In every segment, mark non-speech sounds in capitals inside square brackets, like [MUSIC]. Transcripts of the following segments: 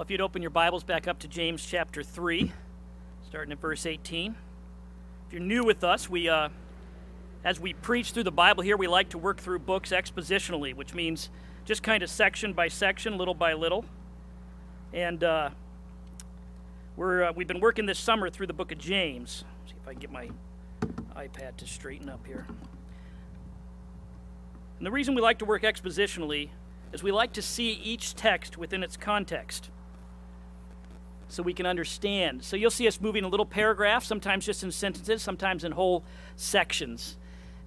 Well, if you'd open your Bibles back up to James chapter 3, starting at verse 18. If you're new with us, we, uh, as we preach through the Bible here, we like to work through books expositionally, which means just kind of section by section, little by little. And uh, we're, uh, we've been working this summer through the book of James. see if I can get my iPad to straighten up here. And the reason we like to work expositionally is we like to see each text within its context so we can understand. So you'll see us moving a little paragraph, sometimes just in sentences, sometimes in whole sections.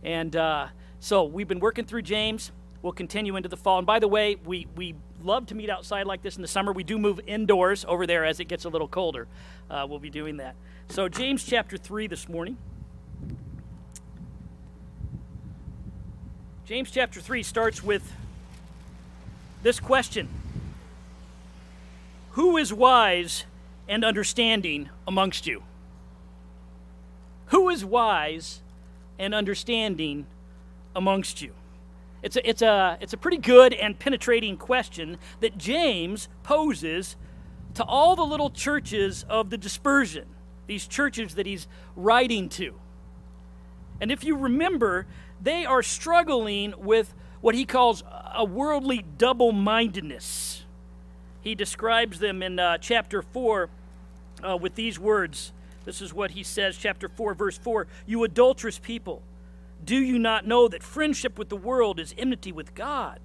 And uh, so we've been working through James. We'll continue into the fall. And by the way, we, we love to meet outside like this in the summer. We do move indoors over there as it gets a little colder. Uh, we'll be doing that. So, James chapter 3 this morning. James chapter 3 starts with this question Who is wise and understanding amongst you? Who is wise and understanding amongst you? It's a, it's, a, it's a pretty good and penetrating question that James poses to all the little churches of the dispersion, these churches that he's writing to. And if you remember, they are struggling with what he calls a worldly double mindedness he describes them in uh, chapter 4 uh, with these words. This is what he says, chapter 4, verse 4 You adulterous people, do you not know that friendship with the world is enmity with God?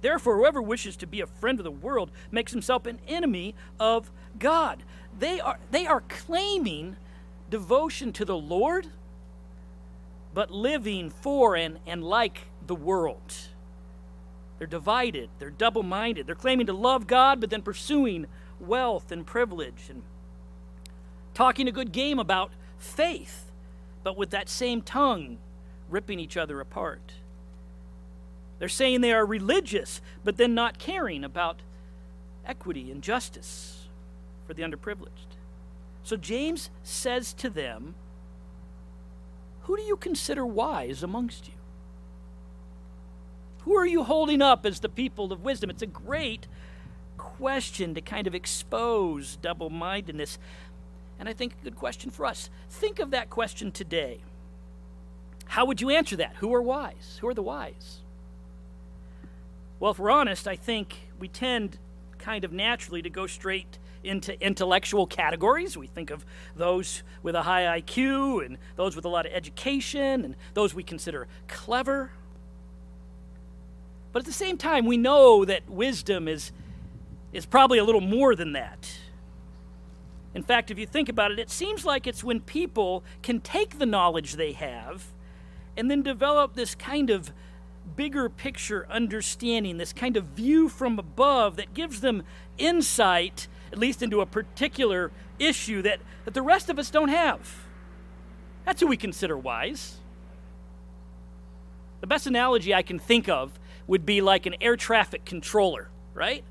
Therefore, whoever wishes to be a friend of the world makes himself an enemy of God. They are, they are claiming devotion to the Lord, but living for and, and like the world. They're divided, they're double minded. They're claiming to love God, but then pursuing wealth and privilege and talking a good game about faith, but with that same tongue ripping each other apart. They're saying they are religious, but then not caring about equity and justice for the underprivileged. So James says to them, Who do you consider wise amongst you? Who are you holding up as the people of wisdom? It's a great question to kind of expose double mindedness. And I think a good question for us. Think of that question today. How would you answer that? Who are wise? Who are the wise? Well, if we're honest, I think we tend kind of naturally to go straight into intellectual categories. We think of those with a high IQ and those with a lot of education and those we consider clever. But at the same time, we know that wisdom is, is probably a little more than that. In fact, if you think about it, it seems like it's when people can take the knowledge they have and then develop this kind of bigger picture understanding, this kind of view from above that gives them insight, at least into a particular issue that, that the rest of us don't have. That's who we consider wise. The best analogy I can think of would be like an air traffic controller, right?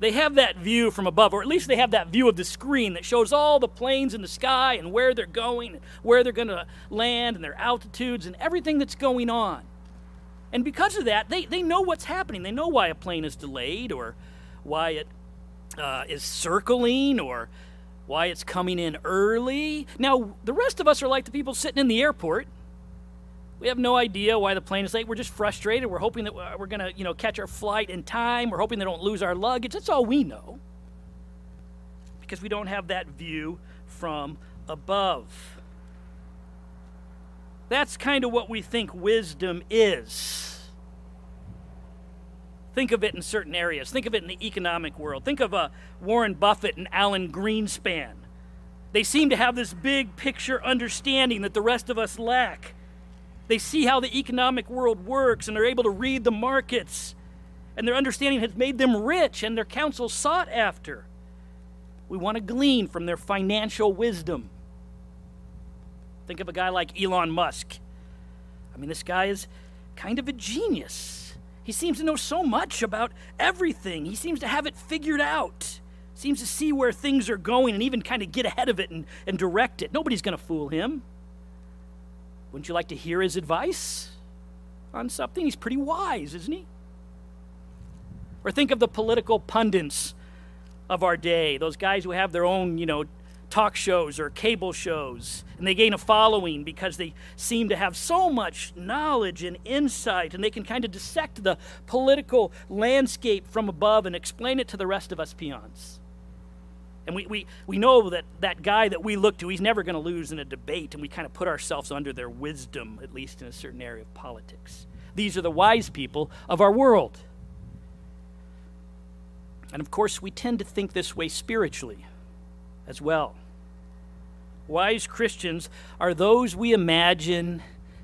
They have that view from above, or at least they have that view of the screen that shows all the planes in the sky and where they're going, and where they're going to land, and their altitudes, and everything that's going on. And because of that, they, they know what's happening. They know why a plane is delayed, or why it uh, is circling, or why it's coming in early. Now, the rest of us are like the people sitting in the airport we have no idea why the plane is late. We're just frustrated. We're hoping that we're going to, you know, catch our flight in time. We're hoping they don't lose our luggage. That's all we know. Because we don't have that view from above. That's kind of what we think wisdom is. Think of it in certain areas. Think of it in the economic world. Think of uh, Warren Buffett and Alan Greenspan. They seem to have this big picture understanding that the rest of us lack. They see how the economic world works and they're able to read the markets. And their understanding has made them rich and their counsel sought after. We want to glean from their financial wisdom. Think of a guy like Elon Musk. I mean, this guy is kind of a genius. He seems to know so much about everything, he seems to have it figured out. Seems to see where things are going and even kind of get ahead of it and, and direct it. Nobody's going to fool him. Wouldn't you like to hear his advice on something? He's pretty wise, isn't he? Or think of the political pundits of our day, those guys who have their own, you know, talk shows or cable shows, and they gain a following because they seem to have so much knowledge and insight, and they can kind of dissect the political landscape from above and explain it to the rest of us peons. And we, we, we know that that guy that we look to, he's never going to lose in a debate, and we kind of put ourselves under their wisdom, at least in a certain area of politics. These are the wise people of our world. And of course, we tend to think this way spiritually as well. Wise Christians are those we imagine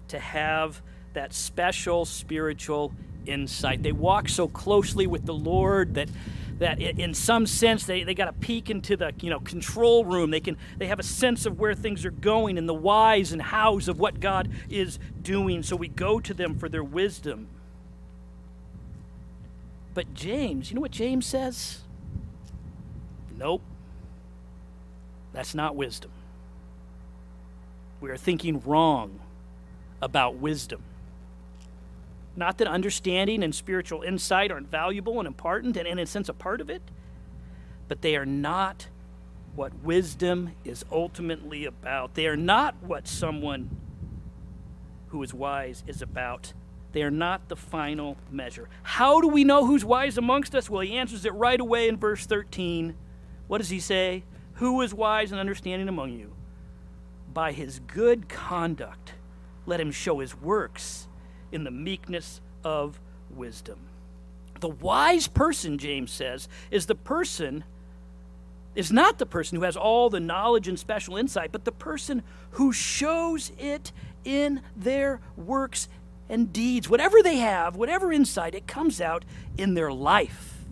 to have that special spiritual insight. They walk so closely with the Lord that that in some sense they, they got a peek into the you know control room. They can they have a sense of where things are going and the whys and hows of what god is doing. So we go to them for their wisdom. But james you know what james says? Nope. That's not wisdom. We are thinking wrong about wisdom. Not that understanding and spiritual insight aren't valuable and important and, in a sense, a part of it, but they are not what wisdom is ultimately about. They are not what someone who is wise is about. They are not the final measure. How do we know who's wise amongst us? Well, he answers it right away in verse 13. What does he say? Who is wise and understanding among you? by his good conduct, let him show his works in the meekness of wisdom. The wise person, James says, is the person, is not the person who has all the knowledge and special insight, but the person who shows it in their works and deeds. Whatever they have, whatever insight, it comes out in their life.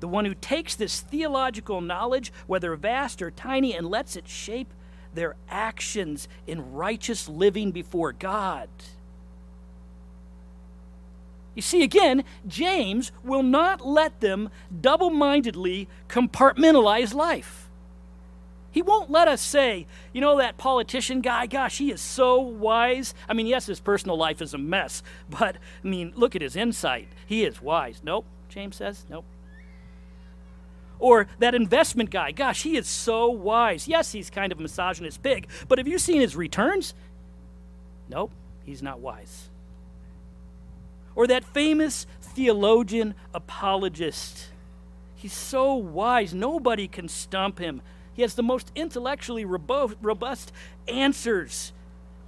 The one who takes this theological knowledge, whether vast or tiny, and lets it shape their actions in righteous living before God. You see, again, James will not let them double mindedly compartmentalize life. He won't let us say, you know, that politician guy, gosh, he is so wise. I mean, yes, his personal life is a mess, but I mean, look at his insight. He is wise. Nope, James says, nope. Or that investment guy, gosh, he is so wise. Yes, he's kind of a misogynist pig, but have you seen his returns? Nope, he's not wise. Or that famous theologian apologist. He's so wise, nobody can stump him. He has the most intellectually robust answers.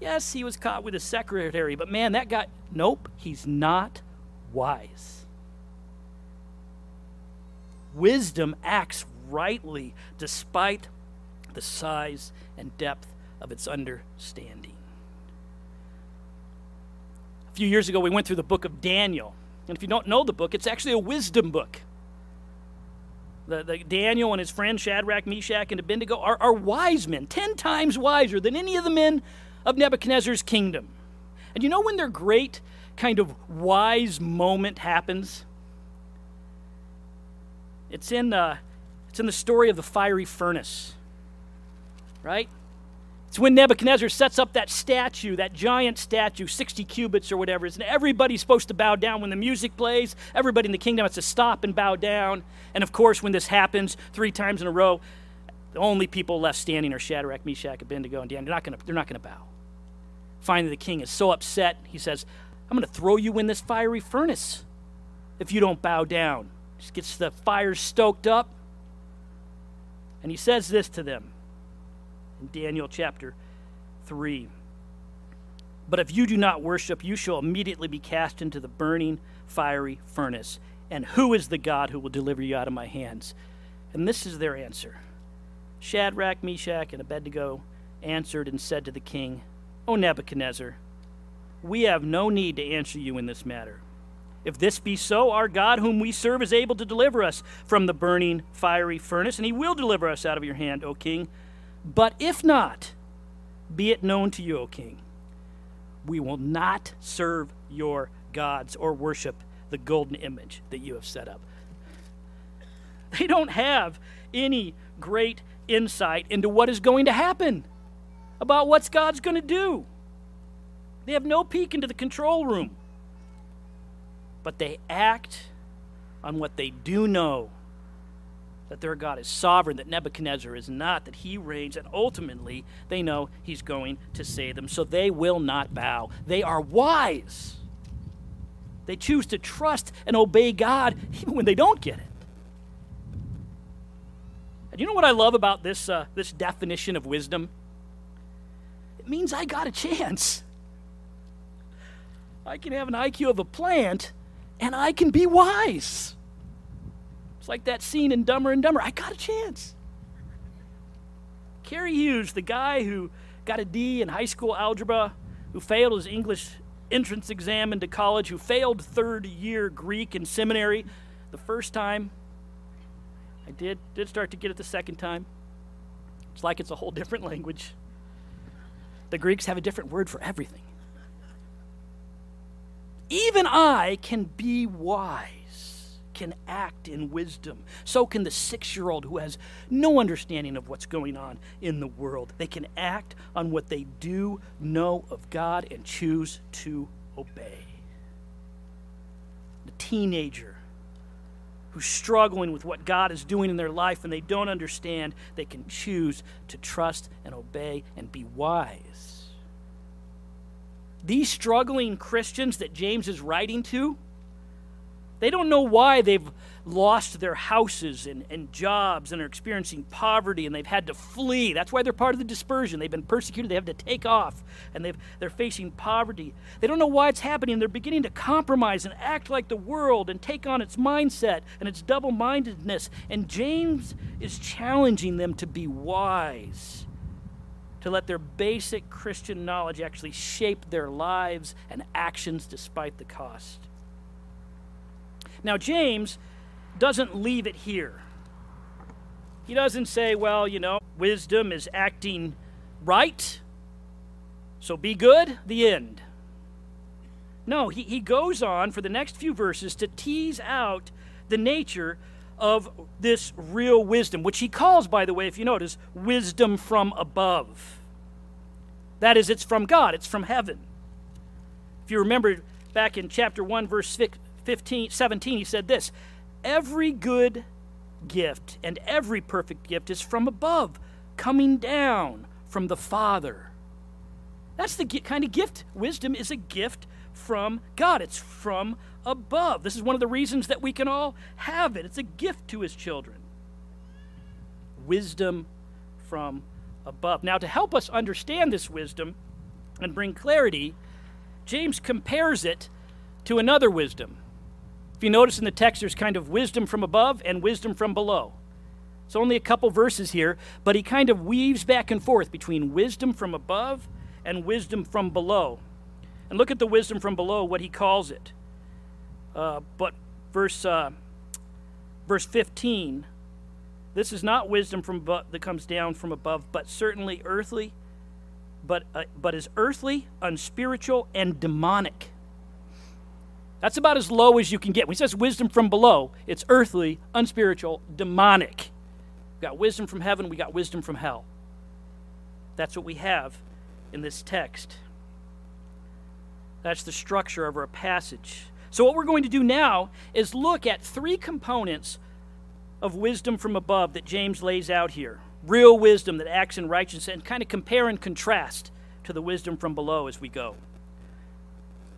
Yes, he was caught with a secretary, but man, that guy, nope, he's not wise. Wisdom acts rightly despite the size and depth of its understanding. Few years ago, we went through the book of Daniel. And if you don't know the book, it's actually a wisdom book. The, the Daniel and his friend Shadrach, Meshach, and Abednego are, are wise men, ten times wiser than any of the men of Nebuchadnezzar's kingdom. And you know when their great kind of wise moment happens? It's in, uh, it's in the story of the fiery furnace, right? It's when Nebuchadnezzar sets up that statue, that giant statue, 60 cubits or whatever. And everybody's supposed to bow down when the music plays. Everybody in the kingdom has to stop and bow down. And of course, when this happens three times in a row, the only people left standing are Shadrach, Meshach, Abednego, and Daniel. They're not going to, they're not going to bow. Finally, the king is so upset, he says, I'm going to throw you in this fiery furnace if you don't bow down. Just gets the fire stoked up. And he says this to them Daniel chapter 3. But if you do not worship, you shall immediately be cast into the burning fiery furnace. And who is the God who will deliver you out of my hands? And this is their answer Shadrach, Meshach, and Abednego answered and said to the king, O Nebuchadnezzar, we have no need to answer you in this matter. If this be so, our God, whom we serve, is able to deliver us from the burning fiery furnace, and he will deliver us out of your hand, O king. But if not, be it known to you, O king, we will not serve your gods or worship the golden image that you have set up. They don't have any great insight into what is going to happen, about what God's going to do. They have no peek into the control room but they act on what they do know that their God is sovereign, that Nebuchadnezzar is not, that he reigns, and ultimately they know he's going to save them. So they will not bow. They are wise. They choose to trust and obey God even when they don't get it. And you know what I love about this, uh, this definition of wisdom? It means I got a chance. I can have an IQ of a plant and I can be wise. It's like that scene in Dumber and Dumber. I got a chance. Cary Hughes, the guy who got a D in high school algebra, who failed his English entrance exam into college, who failed third year Greek in seminary the first time. I did, did start to get it the second time. It's like it's a whole different language. The Greeks have a different word for everything. Even I can be wise can act in wisdom. So can the six year old who has no understanding of what's going on in the world. They can act on what they do know of God and choose to obey. The teenager who's struggling with what God is doing in their life and they don't understand, they can choose to trust and obey and be wise. These struggling Christians that James is writing to, they don't know why they've lost their houses and, and jobs and are experiencing poverty and they've had to flee. That's why they're part of the dispersion. They've been persecuted, they have to take off, and they've, they're facing poverty. They don't know why it's happening. They're beginning to compromise and act like the world and take on its mindset and its double mindedness. And James is challenging them to be wise to let their basic Christian knowledge actually shape their lives and actions despite the cost. Now, James doesn't leave it here. He doesn't say, well, you know, wisdom is acting right, so be good, the end. No, he, he goes on for the next few verses to tease out the nature of this real wisdom, which he calls, by the way, if you notice, wisdom from above. That is, it's from God, it's from heaven. If you remember back in chapter 1, verse 15, 17, he said this Every good gift and every perfect gift is from above, coming down from the Father. That's the kind of gift. Wisdom is a gift from God, it's from above. This is one of the reasons that we can all have it. It's a gift to his children. Wisdom from above. Now, to help us understand this wisdom and bring clarity, James compares it to another wisdom. If you notice in the text, there's kind of wisdom from above and wisdom from below. It's only a couple verses here, but he kind of weaves back and forth between wisdom from above and wisdom from below. And look at the wisdom from below, what he calls it. Uh, but verse, uh, verse 15 this is not wisdom from above, that comes down from above, but certainly earthly, but, uh, but is earthly, unspiritual, and demonic. That's about as low as you can get. When he says wisdom from below, it's earthly, unspiritual, demonic. We got wisdom from heaven, we got wisdom from hell. That's what we have in this text. That's the structure of our passage. So, what we're going to do now is look at three components of wisdom from above that James lays out here real wisdom that acts in righteousness, and kind of compare and contrast to the wisdom from below as we go.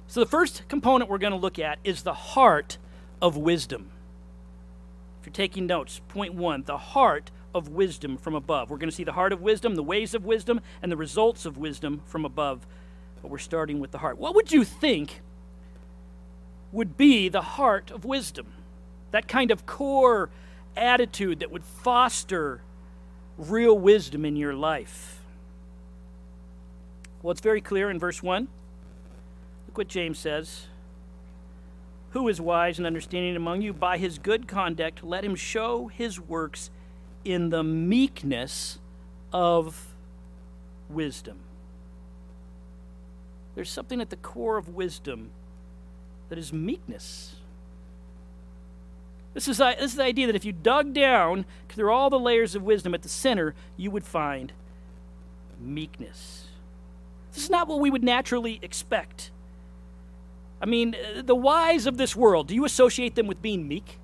So, the first component we're going to look at is the heart of wisdom. If you're taking notes, point one the heart of wisdom from above. We're going to see the heart of wisdom, the ways of wisdom, and the results of wisdom from above. But we're starting with the heart. What would you think would be the heart of wisdom? That kind of core attitude that would foster real wisdom in your life. Well, it's very clear in verse 1 what James says. Who is wise and understanding among you? By his good conduct, let him show his works in the meekness of wisdom. There's something at the core of wisdom that is meekness. This is, this is the idea that if you dug down through all the layers of wisdom at the center, you would find meekness. This is not what we would naturally expect. I mean, uh, the wise of this world, do you associate them with being meek?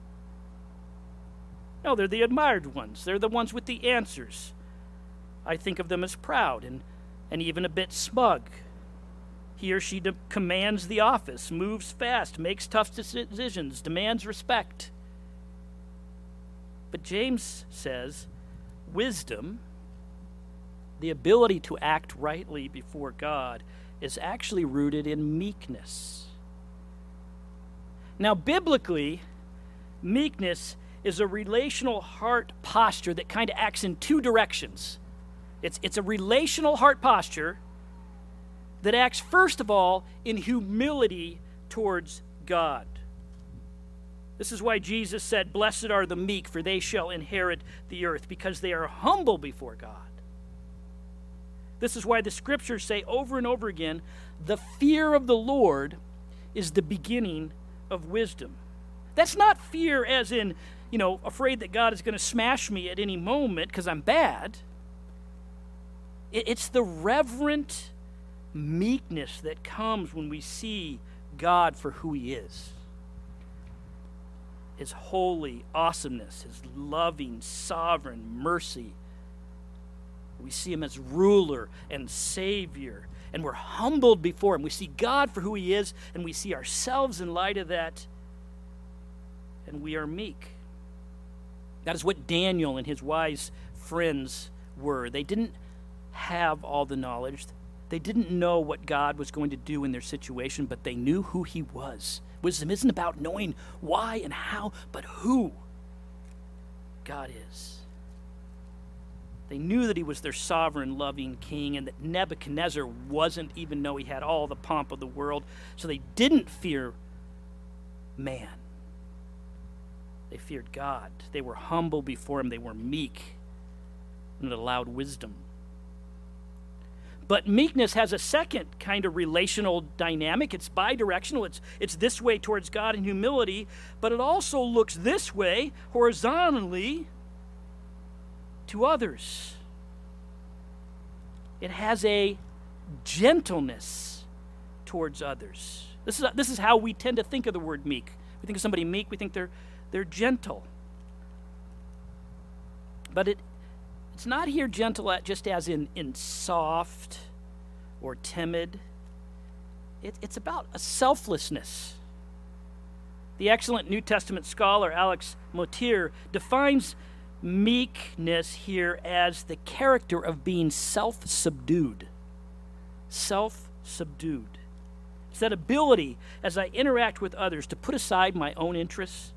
No, they're the admired ones. They're the ones with the answers. I think of them as proud and, and even a bit smug. He or she de- commands the office, moves fast, makes tough decisions, demands respect. But James says wisdom, the ability to act rightly before God, is actually rooted in meekness. Now, biblically, meekness is a relational heart posture that kind of acts in two directions. It's, it's a relational heart posture that acts, first of all, in humility towards God. This is why Jesus said, Blessed are the meek, for they shall inherit the earth, because they are humble before God. This is why the scriptures say over and over again the fear of the Lord is the beginning of wisdom. That's not fear as in, you know, afraid that God is going to smash me at any moment because I'm bad. It's the reverent meekness that comes when we see God for who He is His holy awesomeness, His loving, sovereign mercy we see him as ruler and savior, and we're humbled before him. We see God for who he is, and we see ourselves in light of that, and we are meek. That is what Daniel and his wise friends were. They didn't have all the knowledge. They didn't know what God was going to do in their situation, but they knew who He was. Wisdom isn't about knowing why and how, but who God is. They knew that he was their sovereign, loving king, and that Nebuchadnezzar wasn't, even though he had all the pomp of the world. So they didn't fear man. They feared God. They were humble before him, they were meek, and it allowed wisdom. But meekness has a second kind of relational dynamic. It's bidirectional. It's, it's this way towards God in humility, but it also looks this way horizontally to others. It has a gentleness towards others. This is, this is how we tend to think of the word meek. We think of somebody meek, we think they're, they're gentle. But it, it's not here gentle at just as in, in soft or timid. It, it's about a selflessness. The excellent New Testament scholar Alec Motyer defines meekness here as the character of being self subdued. Self subdued. It's that ability as I interact with others to put aside my own interests,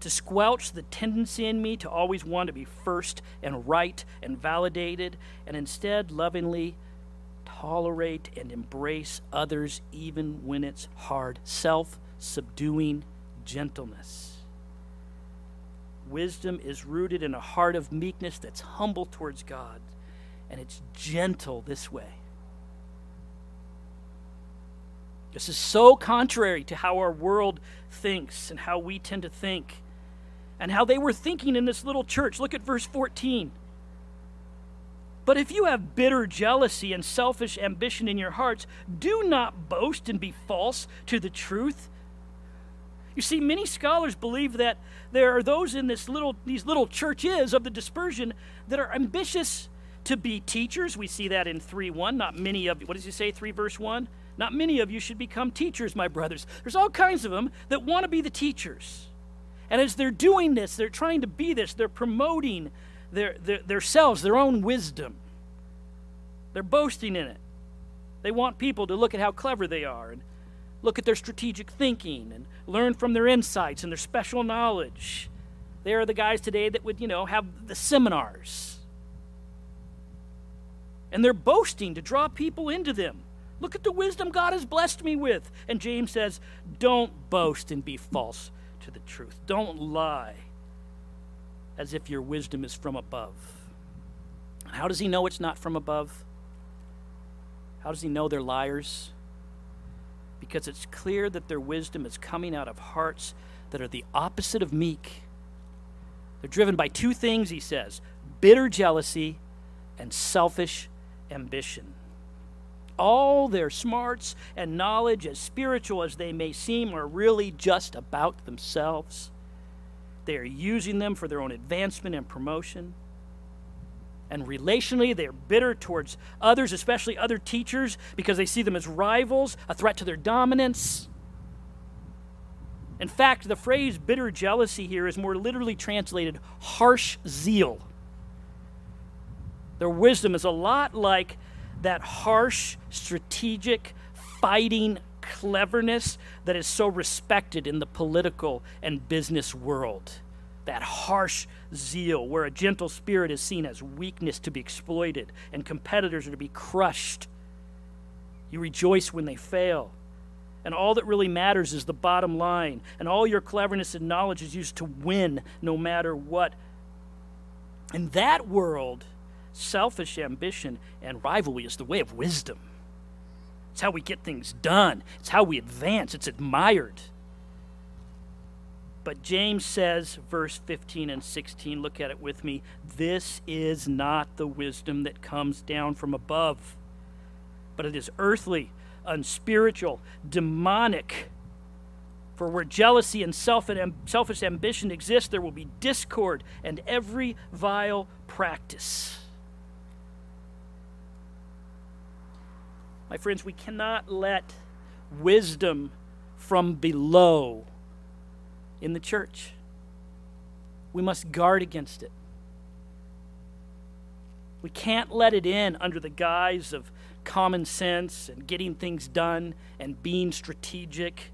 to squelch the tendency in me to always want to be first and right and validated, and instead lovingly tolerate and embrace others even when it's hard. Self subduing gentleness. Wisdom is rooted in a heart of meekness that's humble towards God, and it's gentle this way. This is so contrary to how our world thinks and how we tend to think, and how they were thinking in this little church. Look at verse 14. But if you have bitter jealousy and selfish ambition in your hearts, do not boast and be false to the truth. You see, many scholars believe that there are those in this little, these little churches of the dispersion that are ambitious to be teachers. We see that in 3 1. Not many of you, what does he say, 3 verse 1? Not many of you should become teachers, my brothers. There's all kinds of them that want to be the teachers. And as they're doing this, they're trying to be this, they're promoting their, their, their selves, their own wisdom. They're boasting in it. They want people to look at how clever they are and look at their strategic thinking and learn from their insights and their special knowledge. They are the guys today that would, you know, have the seminars. And they're boasting to draw people into them. Look at the wisdom God has blessed me with. And James says, don't boast and be false to the truth. Don't lie as if your wisdom is from above. How does he know it's not from above? How does he know they're liars? Because it's clear that their wisdom is coming out of hearts that are the opposite of meek. They're driven by two things, he says bitter jealousy and selfish ambition. All their smarts and knowledge, as spiritual as they may seem, are really just about themselves. they are using them for their own advancement and promotion. And relationally, they are bitter towards others, especially other teachers, because they see them as rivals, a threat to their dominance. In fact, the phrase bitter jealousy here is more literally translated harsh zeal. Their wisdom is a lot like that harsh, strategic, fighting cleverness that is so respected in the political and business world. That harsh zeal, where a gentle spirit is seen as weakness to be exploited and competitors are to be crushed. You rejoice when they fail. And all that really matters is the bottom line. And all your cleverness and knowledge is used to win no matter what. In that world, selfish ambition and rivalry is the way of wisdom. It's how we get things done, it's how we advance, it's admired. But James says, verse 15 and 16, look at it with me. This is not the wisdom that comes down from above, but it is earthly, unspiritual, demonic. For where jealousy and self and selfish ambition exist, there will be discord and every vile practice. My friends, we cannot let wisdom from below in the church. We must guard against it. We can't let it in under the guise of common sense and getting things done and being strategic.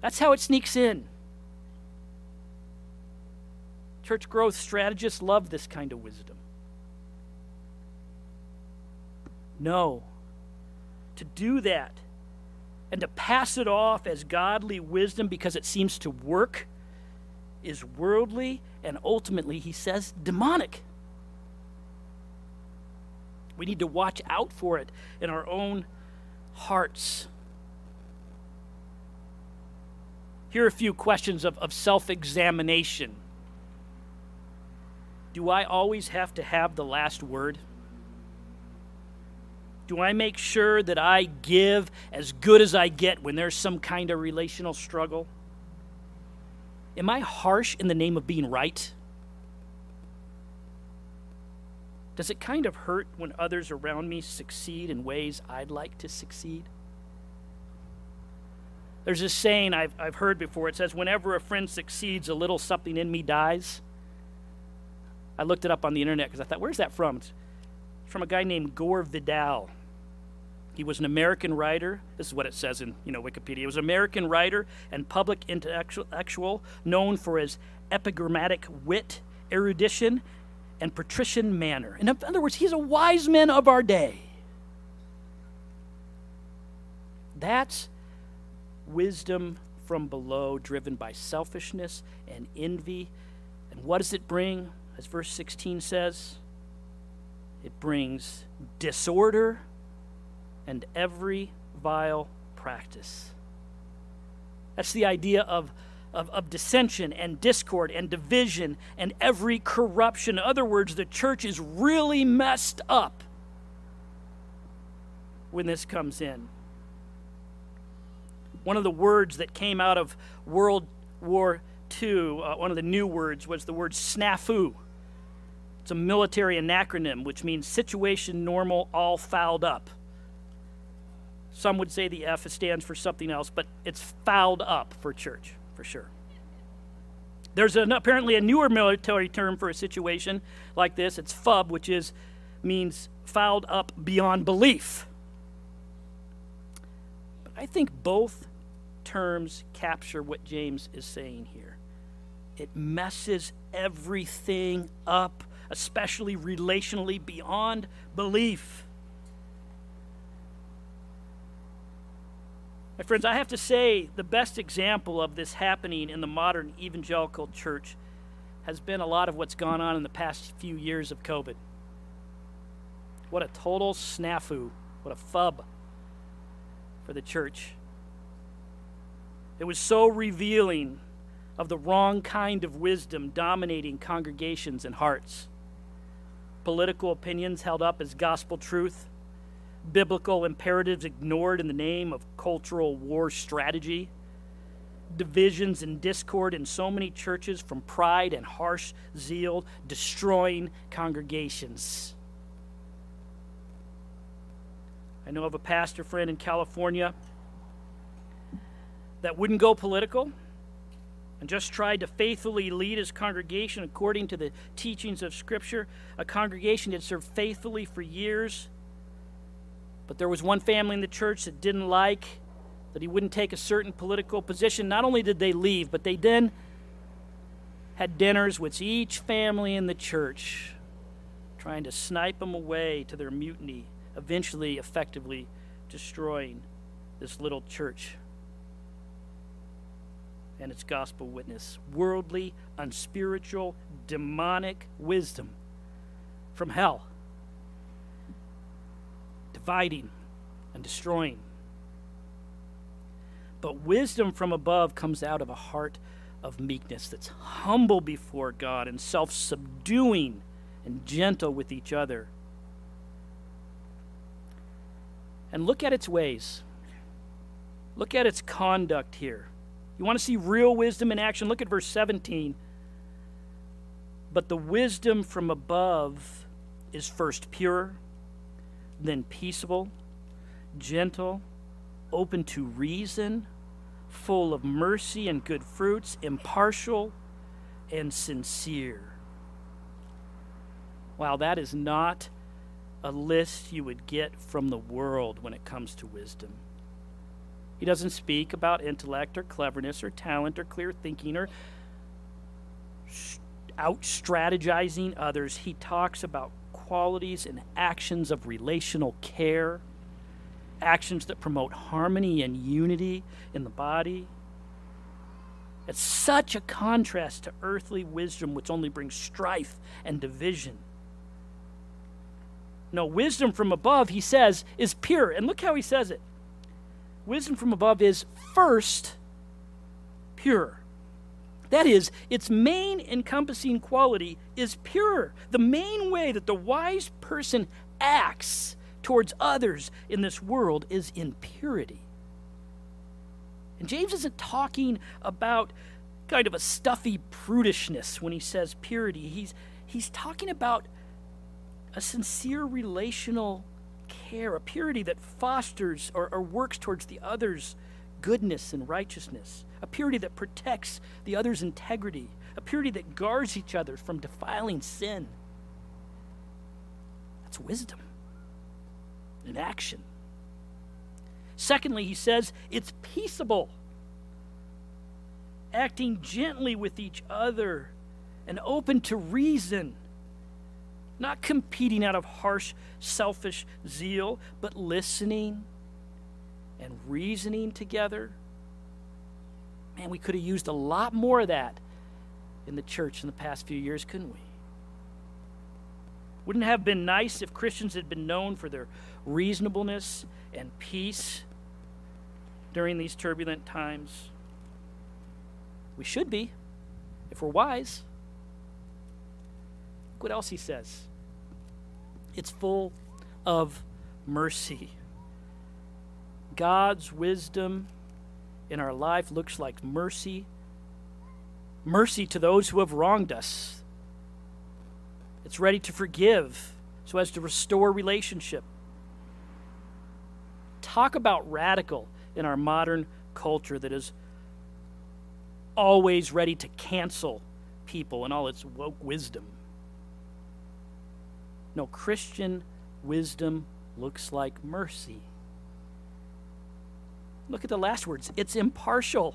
That's how it sneaks in. Church growth strategists love this kind of wisdom. No, to do that and to pass it off as godly wisdom because it seems to work is worldly and ultimately, he says, demonic. We need to watch out for it in our own hearts. Here are a few questions of, of self examination. Do I always have to have the last word? Do I make sure that I give as good as I get when there's some kind of relational struggle? Am I harsh in the name of being right? Does it kind of hurt when others around me succeed in ways I'd like to succeed? There's this saying I've, I've heard before. It says, Whenever a friend succeeds, a little something in me dies. I looked it up on the internet because I thought, where's that from? It's from a guy named Gore Vidal. He was an American writer. This is what it says in you know Wikipedia. He was an American writer and public intellectual known for his epigrammatic wit, erudition, and patrician manner. In other words, he's a wise man of our day. That's wisdom from below, driven by selfishness and envy. And what does it bring? As verse 16 says, it brings disorder and every vile practice. That's the idea of, of, of, dissension and discord and division and every corruption. In other words, the church is really messed up when this comes in. One of the words that came out of World War II, uh, one of the new words, was the word snafu. It's a military acronym, which means situation normal, all fouled up. Some would say the F stands for something else, but it's fouled up for church, for sure. There's an, apparently a newer military term for a situation like this. It's FUB, which is means fouled up beyond belief. But I think both terms capture what James is saying here. It messes everything up especially relationally, beyond belief. My friends, I have to say the best example of this happening in the modern evangelical church has been a lot of what's gone on in the past few years of COVID. What a total snafu, what a fub for the church. It was so revealing of the wrong kind of wisdom dominating congregations and hearts political opinions held up as gospel truth, biblical imperatives ignored in the name of cultural war strategy, divisions and discord in so many churches from pride and harsh zeal, destroying congregations. I know of a pastor friend in California that wouldn't go political and just tried to faithfully lead his congregation according to the teachings of Scripture, a congregation that served faithfully for years. But there was one family in the church that didn't like that he wouldn't take a certain political position. Not only did they leave, but they then had dinners with each family in the church, trying to snipe them away to their mutiny, eventually, effectively destroying this little church and its gospel witness. Worldly, unspiritual, demonic wisdom from hell, dividing and destroying. But wisdom from above comes out of a heart of meekness that's humble before God and self subduing and gentle with each other. And look at its ways. Look at its conduct here. You want to see real wisdom in action? Look at verse 17. But the wisdom from above is first pure, then peaceable, gentle, open to reason full of mercy and good fruits, impartial and sincere. Wow, that is not a list you would get from the world when it comes to wisdom. He doesn't speak about intellect or cleverness or talent or clear thinking or out strategizing others. He talks about qualities and actions of relational care actions that promote harmony and unity in the body. It's such a contrast to earthly wisdom, which only brings strife and division. No, wisdom from above, he says, is pure. And look how he says it wisdom from above is first pure. That is, its main encompassing quality is pure. The main way that the wise person acts towards others in this world is in purity. And James isn't talking about kind of a stuffy prudishness when he says purity. He's, he's talking about a sincere relational care, a purity that fosters or, or works towards the other's goodness and righteousness, a purity that protects the other's integrity, a purity that guards each other from defiling sin. That's wisdom in action. Secondly, he says it's peaceable, acting gently with each other and open to reason, not competing out of harsh, selfish zeal, but listening and reasoning together. Man, we could have used a lot more of that in the church in the past few years, couldn't we? Wouldn't it have been nice if Christians had been known for their reasonableness and peace during these turbulent times? We should be, if we're wise. What else he says. It's full of mercy. God's wisdom in our life looks like mercy. Mercy to those who have wronged us, it's ready to forgive so as to restore relationship. Talk about radical in our modern culture that is always ready to cancel people and all its woke wisdom. No, Christian wisdom looks like mercy. Look at the last words it's impartial,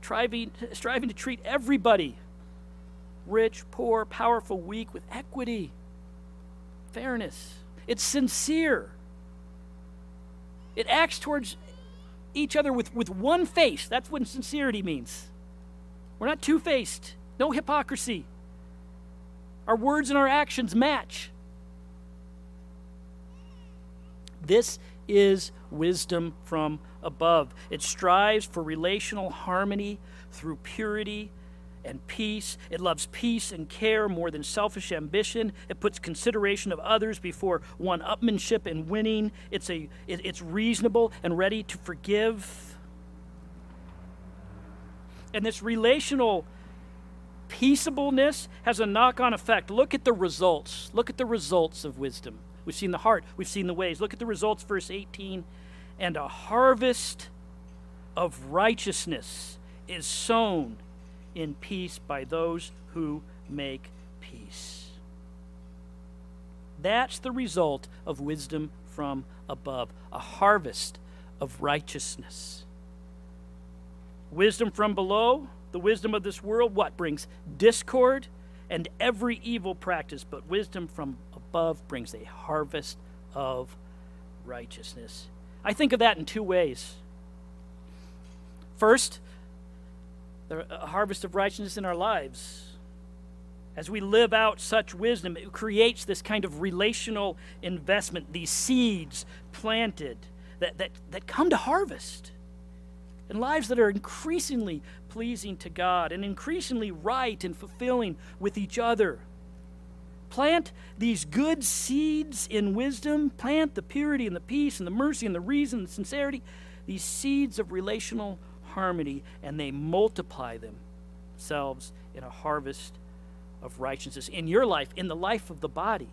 striving, striving to treat everybody rich, poor, powerful, weak, with equity, fairness. It's sincere. It acts towards each other with, with one face. That's what sincerity means. We're not two faced, no hypocrisy. Our words and our actions match. This is wisdom from above. It strives for relational harmony through purity and peace. It loves peace and care more than selfish ambition. It puts consideration of others before one upmanship and winning. It's, a, it, it's reasonable and ready to forgive. And this relational peaceableness has a knock on effect. Look at the results. Look at the results of wisdom. We've seen the heart, we've seen the ways. Look at the results, verse 18. And a harvest of righteousness is sown in peace by those who make peace. That's the result of wisdom from above a harvest of righteousness. Wisdom from below, the wisdom of this world, what brings discord and every evil practice, but wisdom from above brings a harvest of righteousness. I think of that in two ways. First, the uh, harvest of righteousness in our lives. As we live out such wisdom, it creates this kind of relational investment, these seeds planted that, that, that come to harvest. And lives that are increasingly pleasing to God and increasingly right and fulfilling with each other. Plant these good seeds in wisdom, plant the purity and the peace and the mercy and the reason and sincerity, these seeds of relational harmony, and they multiply themselves in a harvest of righteousness in your life, in the life of the body.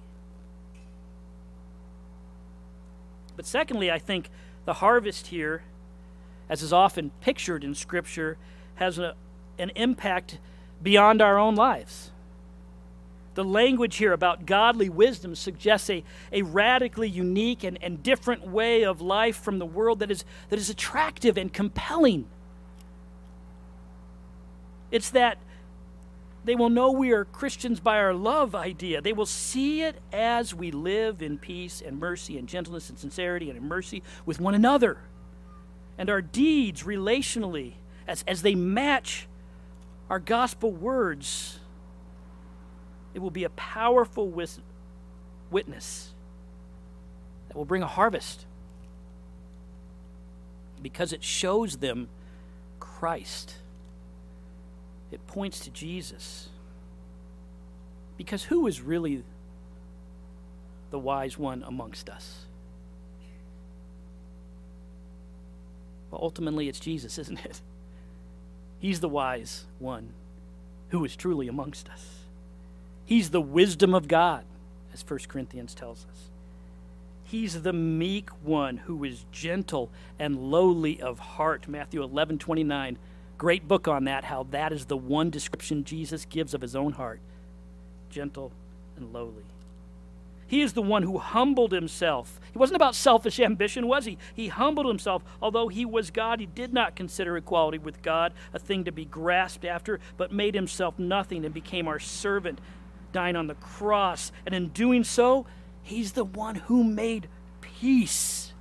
But secondly, I think the harvest here, as is often pictured in Scripture, has a, an impact beyond our own lives. The language here about godly wisdom suggests a, a radically unique and, and different way of life from the world that is, that is attractive and compelling. It's that they will know we are Christians by our love idea. They will see it as we live in peace and mercy and gentleness and sincerity and in mercy with one another. And our deeds relationally, as, as they match our gospel words, it will be a powerful wis- witness that will bring a harvest because it shows them Christ it points to Jesus. Because who is really the wise one amongst us? Well, ultimately, it's Jesus, [LAUGHS] isn't it? He's the wise one who is truly amongst us. He's the wisdom of God, as 1 Corinthians tells us. He's the meek one who is gentle and lowly of heart, Matthew 11 29. Great book on that, how that is the one description Jesus gives of his own heart gentle and lowly. He is the one who humbled himself. He wasn't about selfish ambition, was he? He humbled himself. Although he was God, he did not consider equality with God a thing to be grasped after, but made himself nothing and became our servant, dying on the cross. And in doing so, he's the one who made peace,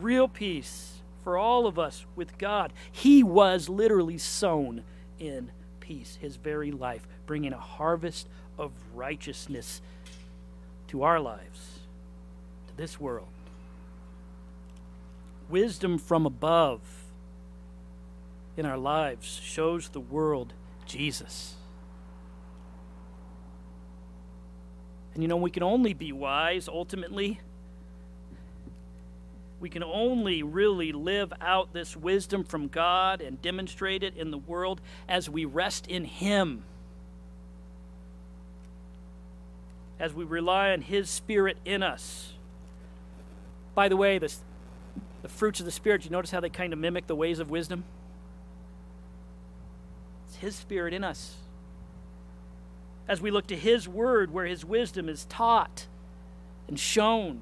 real peace for all of us with God. He was literally sown in peace, his very life, bringing a harvest of righteousness to our lives, to this world. Wisdom from above in our lives shows the world Jesus. And you know, we can only be wise ultimately we can only really live out this wisdom from God and demonstrate it in the world as we rest in Him. As we rely on His Spirit in us. By the way, this, the fruits of the Spirit, you notice how they kind of mimic the ways of wisdom? It's His Spirit in us. As we look to His Word, where His wisdom is taught and shown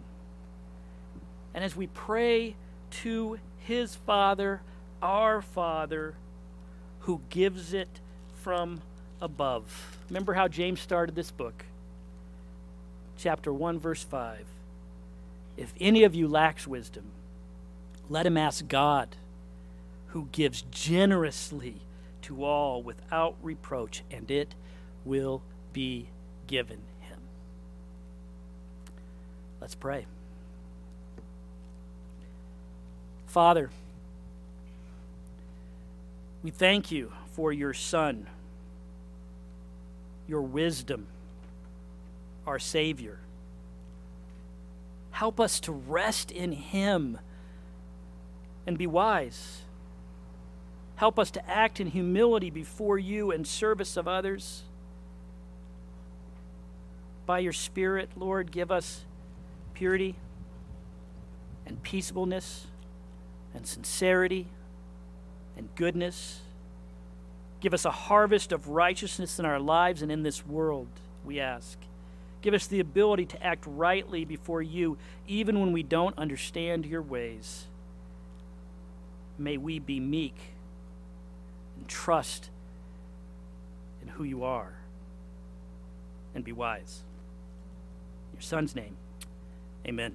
and as we pray to his Father, our Father, who gives it from above. Remember how James started this book? Chapter 1, verse 5. If any of you lacks wisdom, let him ask God, who gives generously to all without reproach, and it will be given him. Let's pray. Father, we thank you for your Son, your wisdom, our Savior. Help us to rest in Him and be wise. Help us to act in humility before you and service of others. By your Spirit, Lord, give us purity and peaceableness and sincerity and goodness. Give us a harvest of righteousness in our lives and in this world, we ask. Give us the ability to act rightly before you, even when we don't understand your ways. May we be meek and trust in who you are and be wise. In your son's name, amen.